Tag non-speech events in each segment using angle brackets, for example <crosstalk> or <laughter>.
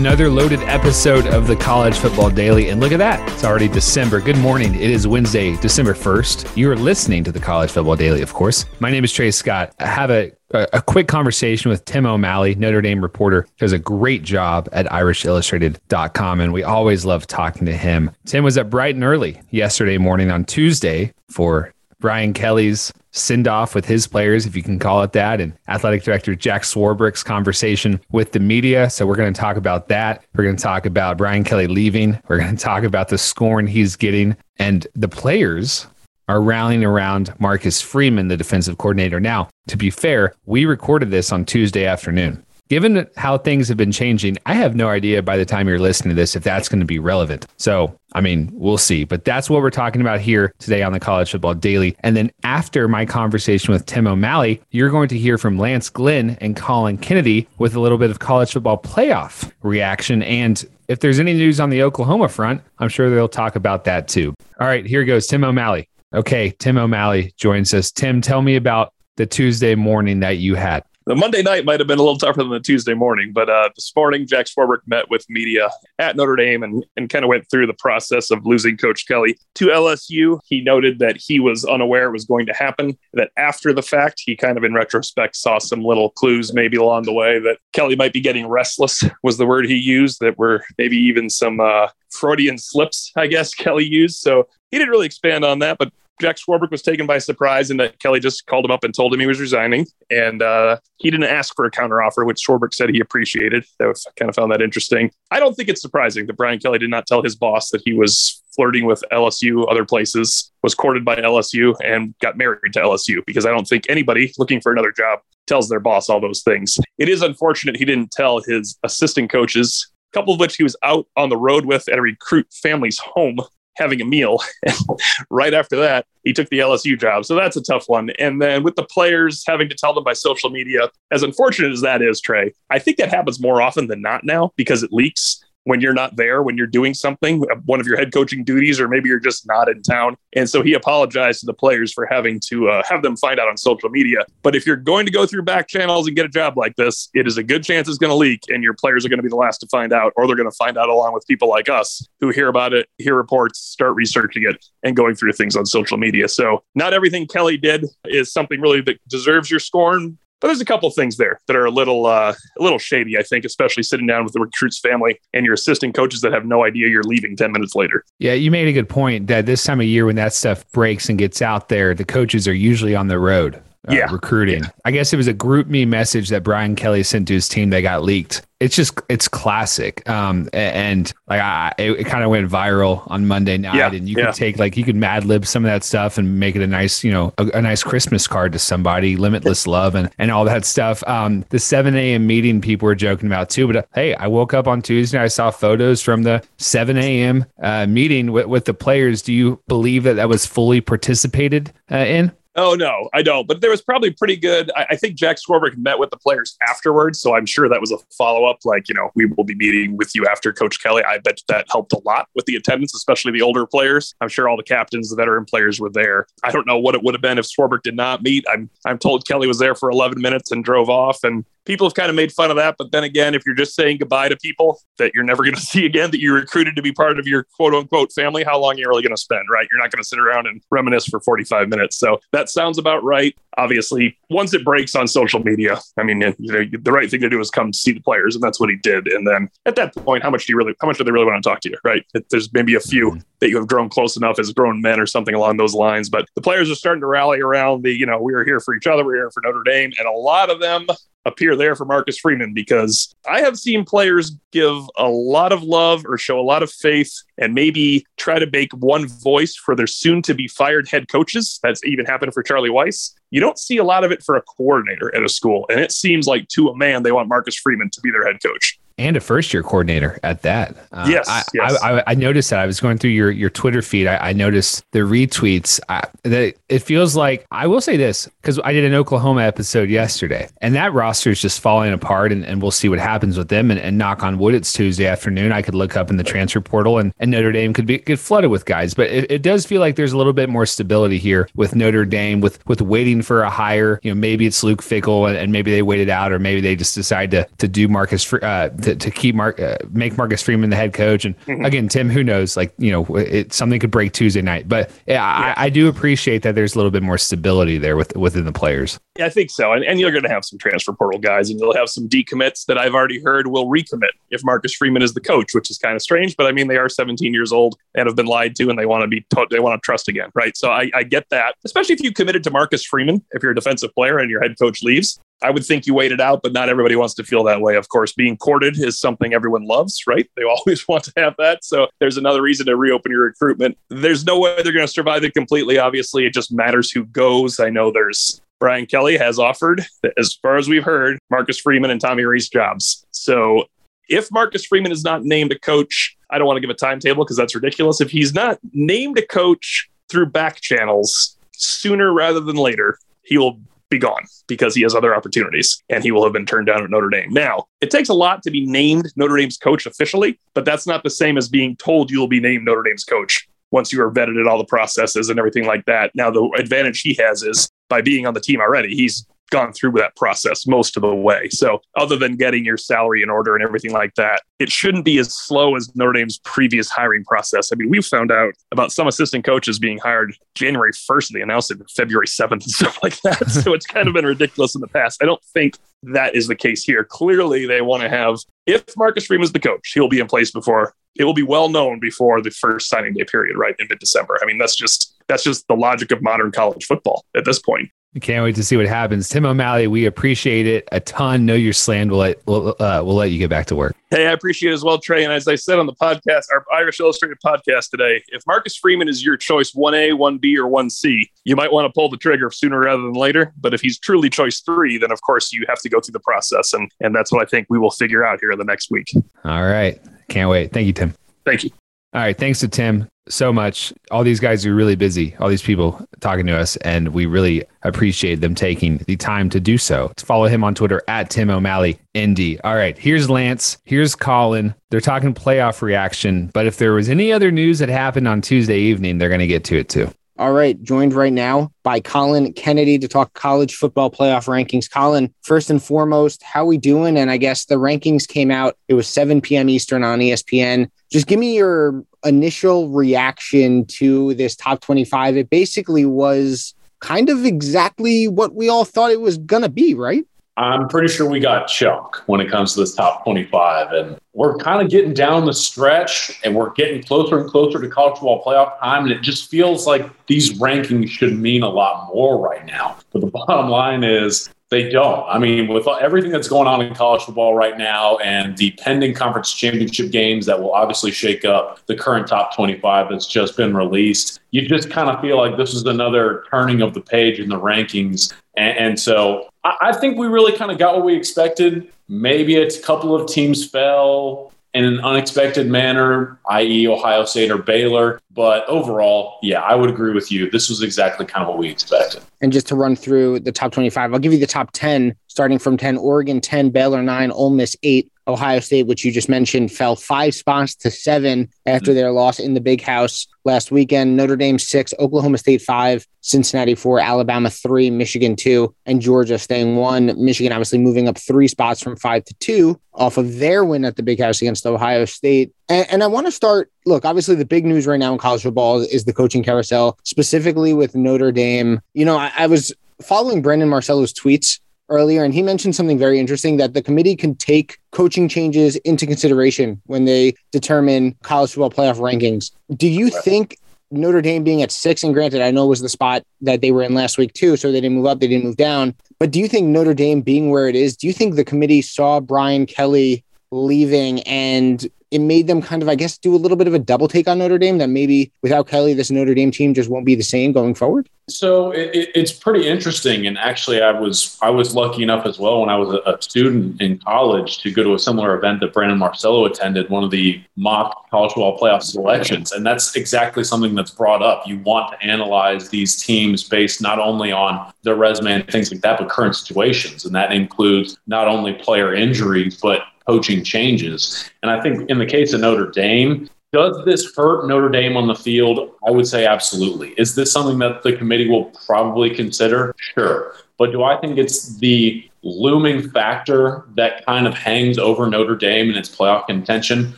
Another loaded episode of the College Football Daily. And look at that. It's already December. Good morning. It is Wednesday, December 1st. You are listening to the College Football Daily, of course. My name is Trey Scott. I have a, a quick conversation with Tim O'Malley, Notre Dame reporter, does a great job at irishillustrated.com. And we always love talking to him. Tim was up bright and early yesterday morning on Tuesday for Brian Kelly's send off with his players, if you can call it that, and athletic director Jack Swarbrick's conversation with the media. So we're going to talk about that. We're going to talk about Brian Kelly leaving. We're going <laughs> to talk about the scorn he's getting and the players are rallying around Marcus Freeman, the defensive coordinator. Now, to be fair, we recorded this on Tuesday afternoon given how things have been changing, I have no idea by the time you're listening to this if that's going to be relevant. So, I mean, we'll see. But that's what we're talking about here today on the College Football Daily. And then after my conversation with Tim O'Malley, you're going to hear from Lance Glinn and Collin Kennedy with a little bit of college football playoff reaction. And if there's any news on the Oklahoma front, I'm sure they'll talk about that too. All right, here goes Tim O'Malley. Okay, Tim O'Malley joins us. Tim, tell me about the Tuesday morning that you had the Monday night might have been a little tougher than the Tuesday morning, but uh, this morning, Jack Swarbrick met with media at Notre Dame and, and kind of went through the process of losing Coach Kelly to LSU. He noted that he was unaware it was going to happen, that after the fact, he kind of in retrospect saw some little clues maybe along the way that Kelly might be getting restless, was the word he used, that were maybe even some uh, Freudian slips, I guess Kelly used. So he didn't really expand on that, but Jack Swarbrick was taken by surprise and that Kelly just called him up and told him he was resigning. And uh, he didn't ask for a counteroffer, which Swarbrick said he appreciated. I kind of found that interesting. I don't think it's surprising that Brian Kelly did not tell his boss that he was flirting with LSU, other places, was courted by LSU, and got married to LSU because I don't think anybody looking for another job tells their boss all those things. It is unfortunate he didn't tell his assistant coaches a couple of which he was out on the road with at a recruit family's home having a meal. <laughs> right after that, he took the LSU job. So that's a tough one. And then with the players having to tell them by social media, as unfortunate as that is, Trey, I think that happens more often than not now because it leaks when you're not there, when you're doing something, one of your head coaching duties, or maybe you're just not in town. And so he apologized to the players for having to uh, have them find out on social media. But if you're going to go through back channels and get a job like this, it is a good chance it's going to leak, and your players are going to be the last to find out, or they're going to find out along with people like us who hear about it, hear reports, start researching it, and going through things on social media. So not everything Kelly did is something really that deserves your scorn, but there's a couple things there that are a little uh, a little shady, I think, especially sitting down with the recruit's family and your assistant coaches that have no idea you're leaving 10 minutes later. Yeah, you made a good point that this time of year when that stuff breaks and gets out there, the coaches are usually on the road uh, yeah. recruiting. Yeah. I guess it was a GroupMe message that Brian Kelly sent to his team that got leaked. It's just it's classic. Um, and like I, it, it kind of went viral on Monday night, yeah. and you could take like you could Mad Lib some of that stuff and make it a nice, you know, a, a nice Christmas card to somebody, limitless love and and all that stuff. Um, the 7 a.m. meeting people were joking about too. But uh, hey, I woke up on Tuesday, I saw photos from the 7 a.m. Uh, meeting with, with the players. Do you believe that that was fully participated uh, in? Oh no, I don't. But there was probably pretty good. I, I think Jack Swarbrick met with the players afterwards, so I'm sure that was a follow up. Like you know, we will be meeting with you after Coach Kelly. I bet that helped a lot with the attendance, especially the older players. I'm sure all the captains, the veteran players were there. I don't know what it would have been if Swarbrick did not meet. I'm I'm told Kelly was there for 11 minutes and drove off, and people have kind of made fun of that. But then again, if you're just saying goodbye to people that you're never <laughs> going to see again, that you recruited to be part of your quote unquote family, how long are you really going to spend, right? You're not going to sit around and reminisce for 45 minutes. So that sounds about right. Obviously, once it breaks on social media, I mean, you know, the right thing to do is come see the players, and that's what he did. And then at that point, how much do you really, how much do they really want to talk to you, right? There's maybe a few mm-hmm. that you have grown close enough as grown men or something along those lines, but the players are starting to rally around the, you know, we are here for each other, we're here for Notre Dame, and a lot of them appear there for Marcus Freeman because I have seen players give a lot of love or show a lot of faith and maybe try to make one voice for their soon to be fired head coaches. That's even happened for Charlie Weis. You don't see a lot of it for a coordinator at a school. And it seems like to a man, they want Marcus Freeman to be their head coach and a first year coordinator at that. Uh, yes, I, yes. I, I, I, noticed that I was going through your your Twitter feed. I, I noticed the retweets. that it feels like I will say this because I did an Oklahoma episode yesterday, and that roster is just falling apart. And, and we'll see what happens with them. And, and, knock on wood, it's Tuesday afternoon. I could look up in the transfer portal, and, and Notre Dame could be get flooded with guys. But it, it does feel like there's a little bit more stability here with Notre Dame, with with waiting for a hire. You know, maybe it's Luke Fickell, and, and maybe they waited out, or maybe they just decide to to do Marcus uh, to, to keep Mark. Uh, make Marcus Freeman the head coach. And mm-hmm. again, Tim, who knows? Like you know, it, something could break Tuesday night. But yeah, yeah. I, I, do appreciate that there's a little bit more stability there with within the players. Yeah, I think so. And, and you're going to have some transfer portal guys, and you'll have some decommits that I've already heard will recommit if Marcus Freeman is the coach, which is kind of strange. But I mean, they are 17 years old and have been lied to, and they want to be they want to trust again, right? So I, I get that, especially if you committed to Marcus Freeman, if you're a defensive player and your head coach leaves. I would think you wait it out, but not everybody wants to feel that way. Of course, being courted is something everyone loves, right? They <laughs> always want to have that. So there's another reason to reopen your recruitment. There's no way they're going to survive it completely. Obviously, it just matters who goes. I know there's Brian Kelly has offered, as far as we've heard, Marcus Freeman and Tommy Rees jobs. So if Marcus Freeman is not named a coach, I don't want to give a timetable because that's ridiculous. If he's not named a coach through back channels sooner rather than later, he will be gone because he has other opportunities and he will have been turned down at Notre Dame. Now, it takes a lot to be named Notre Dame's coach officially, but that's not the same as being told you'll be named Notre Dame's coach once you are vetted in all the processes and everything like that. Now, the advantage he has is by being on the team already, he's gone through that process most of the way. So, other than getting your salary in order and everything like that, it shouldn't be as slow as Notre Dame's previous hiring process. I mean, we've found out about some assistant coaches being hired January 1st, and they announced it February 7th and <laughs> stuff like that. so, it's kind of been ridiculous in the past. I don't think that is the case here. Clearly, they want to have, if Marcus Freeman is the coach, he'll be in place before it will be well known before the first signing day period, right in mid December. I mean, that's just that's just the logic of modern college football at this point. Can't wait to see what happens. Tim O'Malley, we appreciate it a ton. Know you're slammed. We'll let, we'll, uh, we'll let you get back to work. Hey, I appreciate it as well, Trey. And as I said on the podcast, our Irish Illustrated podcast today, if Marcus Freeman is your choice 1A, 1B, or 1C, you might want to pull the trigger sooner rather than later. But if he's truly choice three, then of course you have to go through the process. And, and that's what I think we will figure out here in the next week. All right. Can't wait. Thank you, Tim. Thank you. All right. Thanks to Tim so much. All these guys are really busy, all these people talking to us, and we really appreciate them taking the time to do so. To follow him on Twitter at Tim O'Malley ND. All right. Here's Lance. Here's Collin. They're talking playoff reaction. But if there was any other news that happened on Tuesday evening, they're going to get to it too. All right, joined right now by Collin Kennedy to talk college football playoff rankings. Collin, first and foremost, how we doing? And I guess the rankings came out. It was 7 p.m. Eastern on ESPN. Just give me your initial reaction to this top 25. It basically was kind of exactly what we all thought it was going to be, right? I'm pretty sure we got chunk when it comes to this top 25. And we're kind of getting down the stretch and we're getting closer and closer to college football playoff time. And it just feels like these rankings should mean a lot more right now. But the bottom line is they don't. I mean, with everything that's going on in college football right now and the pending conference championship games that will obviously shake up the current top 25 that's just been released, you just kind of feel like this is another turning of the page in the rankings. And, and so I, I think we really kind of got what we expected. Maybe a couple of teams fell in an unexpected manner, i.e., Ohio State or Baylor. But overall, yeah, I would agree with you. This was exactly kind of what we expected. And just to run through the top 25, I'll give you the top 10, starting from 10 Oregon 10, Baylor 9, Ole Miss 8, Ohio State, which you just mentioned, fell five spots to seven after their loss in the big house last weekend. Notre Dame six, Oklahoma State five, Cincinnati four, Alabama three, Michigan two, and Georgia staying one. Michigan obviously moving up three spots from five to two off of their win at the big house against Ohio State. And, and I want to start. Look, obviously, the big news right now in college football is the coaching carousel, specifically with Notre Dame. You know, I, I was following Brandon Marcello's tweets earlier, and he mentioned something very interesting that the committee can take coaching changes into consideration when they determine college football playoff rankings. Do you think Notre Dame being at six, and granted, I know was the spot that they were in last week too, so they didn't move up, they didn't move down. But do you think Notre Dame being where it is, do you think the committee saw Brian Kelly leaving and it made them kind of, I guess, do a little bit of a double take on Notre Dame that maybe without Kelly, this Notre Dame team just won't be the same going forward? So it, it's pretty interesting, and actually, I was I was lucky enough as well when I was a, student in college to go to a similar event that Brandon Marcello attended, one of the mock college football playoff selections, and that's exactly something that's brought up. You want to analyze these teams based not only on their resume and things like that, but current situations, and that includes not only player injuries but coaching changes. And I think in the case of Notre Dame, does this hurt Notre Dame on the field? I would say absolutely. Is this something that the committee will probably consider? Sure. But do I think it's the looming factor that kind of hangs over Notre Dame and its playoff contention?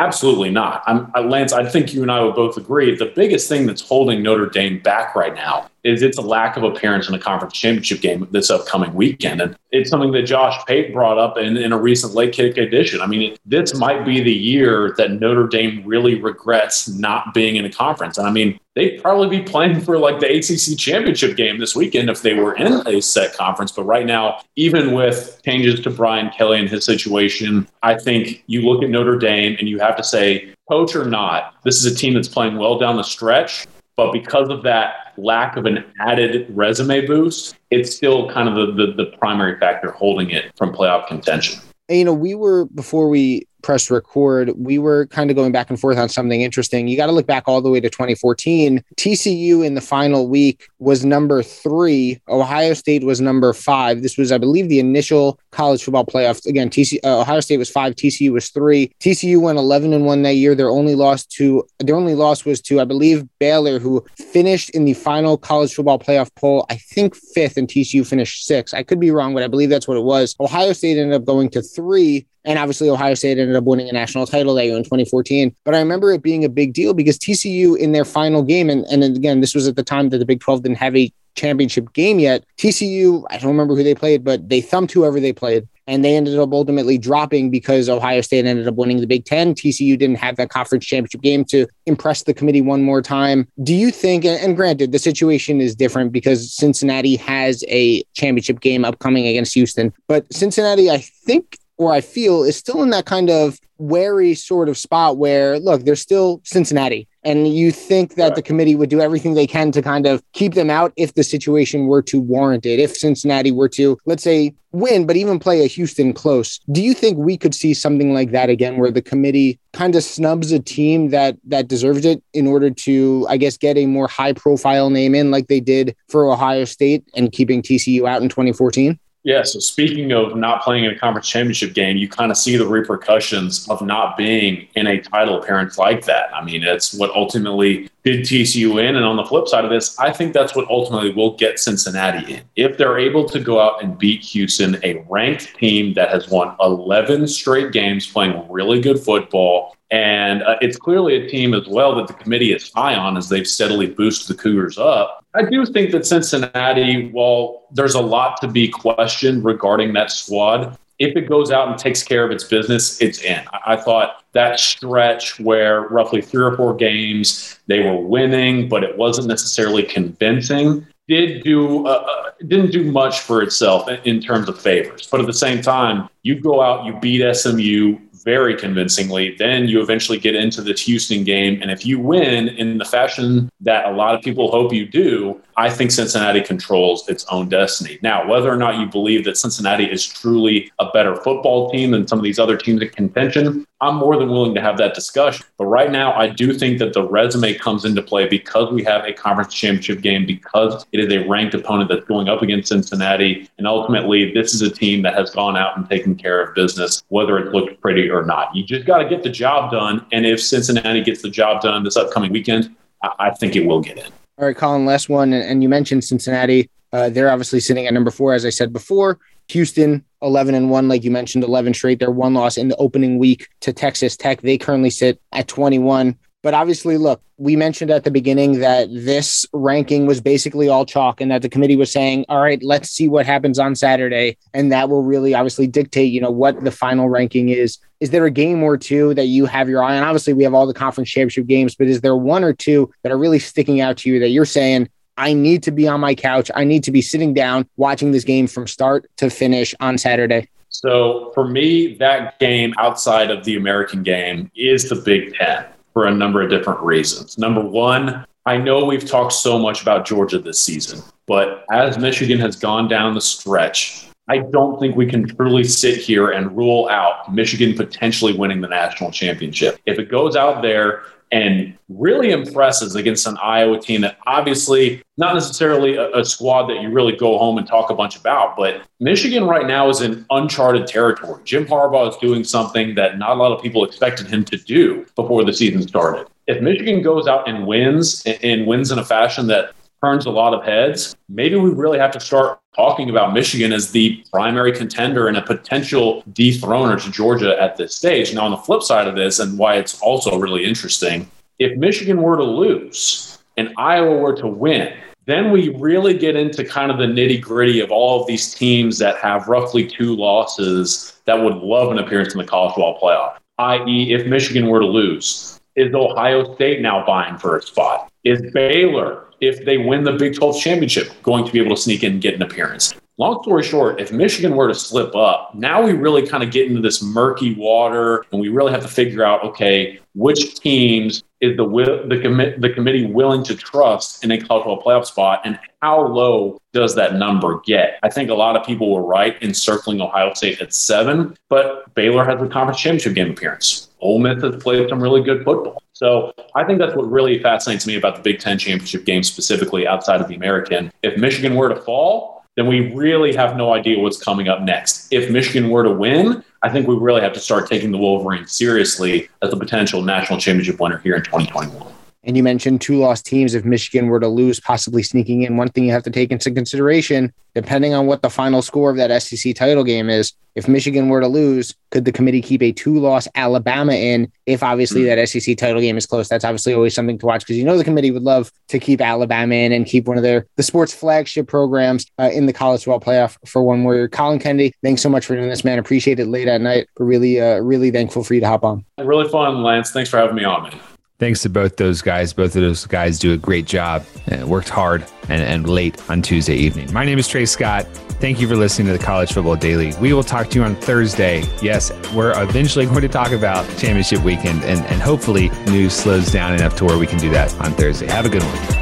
Absolutely not. Uh, Lance, I think you and I would both agree. The biggest thing that's holding Notre Dame back right now is its a lack of appearance in a conference championship game this upcoming weekend. And it's something that Josh Pate brought up in, in a recent late kick edition. I mean, this might be the year that Notre Dame really regrets not being in a conference. And I mean, they'd probably be playing for like the ACC championship game this weekend if they were in a set conference. But right now, even with changes to Brian Kelly and his situation, I think you look at Notre Dame and you have to say, coach or not, this is a team that's playing well down the stretch. But because of that lack of an added resume boost, it's still kind of the, the, the primary factor holding it from playoff contention. And, you know, we were before we press record, we were kind of going back and forth on something interesting. You got to look back all the way to 2014. TCU in the final week was number three. Ohio State was number five. This was, I believe, the initial college football playoff. Again, TCU, uh, Ohio State was five. TCU was three. TCU went 11 and one that year. Their only loss to their only loss was to, I believe, Baylor, who finished in the final college football playoff poll. I think fifth, and TCU finished sixth. I could be wrong, but I believe that's what it was. Ohio State ended up going to three and obviously, Ohio State ended up winning a national title that year in 2014. But I remember it being a big deal because TCU in their final game, and, and again, this was at the time that the Big 12 didn't have a championship game yet. TCU, I don't remember who they played, but they thumped whoever they played. And they ended up ultimately dropping because Ohio State ended up winning the Big Ten. TCU didn't have that conference championship game to impress the committee one more time. Do you think, and granted, the situation is different because Cincinnati has a championship game upcoming against Houston, but Cincinnati, I think, or I feel is still in that kind of wary sort of spot where, look, they're still Cincinnati. And you think that right. the committee would do everything they can to kind of keep them out if the situation were to warrant it. If Cincinnati were to, let's say, win, but even play a Houston close, do you think we could see something like that again, where the committee kind of snubs a team that that deserves it in order to, I guess, get a more high profile name in, like they did for Ohio State and keeping TCU out in 2014? Yeah. So speaking of not playing in a conference championship game, you kind of see the repercussions of not being in a title appearance like that. I mean, it's what ultimately did TCU in. And on the flip side of this, I think that's what ultimately will get Cincinnati in. If they're able to go out and beat Houston, a ranked team that has won 11 straight games playing really good football. And uh, it's clearly a team as well that the committee is high on as they've steadily boosted the Cougars up. I do think that Cincinnati, while there's a lot to be questioned regarding that squad, if it goes out and takes care of its business, it's in. I thought that stretch where roughly three or four games they were winning, but it wasn't necessarily convincing, did do uh, uh didn't do much for itself in terms of favors. But at the same time, you go out, you beat SMU, very convincingly. Then you eventually get into the Houston game. And if you win in the fashion that a lot of people hope you do, I think Cincinnati controls its own destiny. Now, whether or not you believe that Cincinnati is truly a better football team than some of these other teams in contention, I'm more than willing to have that discussion. But right now, I do think that the resume comes into play because we have a conference championship game, because it is a ranked opponent that's going up against Cincinnati. And ultimately, this is a team that has gone out and taken care of business, whether it looked pretty or not. You just got to get the job done. And if Cincinnati gets the job done this upcoming weekend, I think it will get in. All right, Collin, last one. And you mentioned Cincinnati. Uh, they're obviously sitting at number four, as I said before. Houston, 11 and 1 like you mentioned 11 straight their one loss in the opening week to Texas Tech they currently sit at 21 but obviously look we mentioned at the beginning that this ranking was basically all chalk and that the committee was saying all right let's see what happens on Saturday and that will really obviously dictate you know what the final ranking is is there a game or two that you have your eye on obviously we have all the conference championship games but is there one or two that are really sticking out to you that you're saying I need to be on my couch. I need to be sitting down watching this game from start to finish on Saturday. So for me, that game outside of the American game is the Big Ten for a number of different reasons. Number one, I know we've talked so much about Georgia this season, but as Michigan has gone down the stretch, I don't think we can truly sit here and rule out Michigan potentially winning the national championship. If it goes out there and really impresses against an Iowa team that obviously not necessarily a, a, squad that you really go home and talk a bunch about, but Michigan right now is in uncharted territory. Jim Harbaugh is doing something that not a lot of people expected him to do before the season started. If Michigan goes out and wins and wins in a fashion that turns a lot of heads, maybe we really have to start talking about Michigan as the primary contender and a potential dethroner to Georgia at this stage. Now, on the flip side of this, and why it's also really interesting, if Michigan were to lose and Iowa were to win, then we really get into kind of the nitty gritty of all of these teams that have roughly two losses that would love an appearance in the college football playoff. I.e., if Michigan were to lose, is Ohio State now vying for a spot? Is Baylor if they win the Big 12 championship, going to be able to sneak in and get an appearance. Long story short, if Michigan were to slip up, now we really kind of get into this murky water and we really have to figure out okay, which teams is the the, commi- the committee willing to trust in a college football playoff spot and how low does that number get? I think a lot of people were right in circling Ohio State at seven, but Baylor has a conference championship game appearance. Ole Miss has played some really good football. So I think that's what really fascinates me about the Big Ten championship game, specifically outside of the American. If Michigan were to fall, then we really have no idea what's coming up next. If Michigan were to win, I think we really have to start taking the Wolverines seriously as the potential national championship winner here in 2021. And you mentioned two lost teams if Michigan were to lose, possibly sneaking in. One thing you have to take into consideration, depending on what the final score of that SEC title game is, if Michigan were to lose, could the committee keep a two loss Alabama in if obviously mm-hmm. that SEC title game is close? That's obviously always something to watch because you know the committee would love to keep Alabama in and keep one of their the sports flagship programs uh, in the college football playoff for one more year. Collin Kennedy, thanks so much for doing this, man. Appreciate it late at night. We're really, uh, really thankful for you to hop on. Really fun, Lance. Thanks for having me on, man thanks to both those guys. Both of those guys do a great job. Uh, worked hard and, and late on Tuesday evening. My name is Trey Scott. Thank you for listening to the College Football Daily. We will talk to you on Thursday. Yes, we're eventually going to talk about championship weekend, and, and hopefully news slows down enough to where we can do that on Thursday. Have a good one.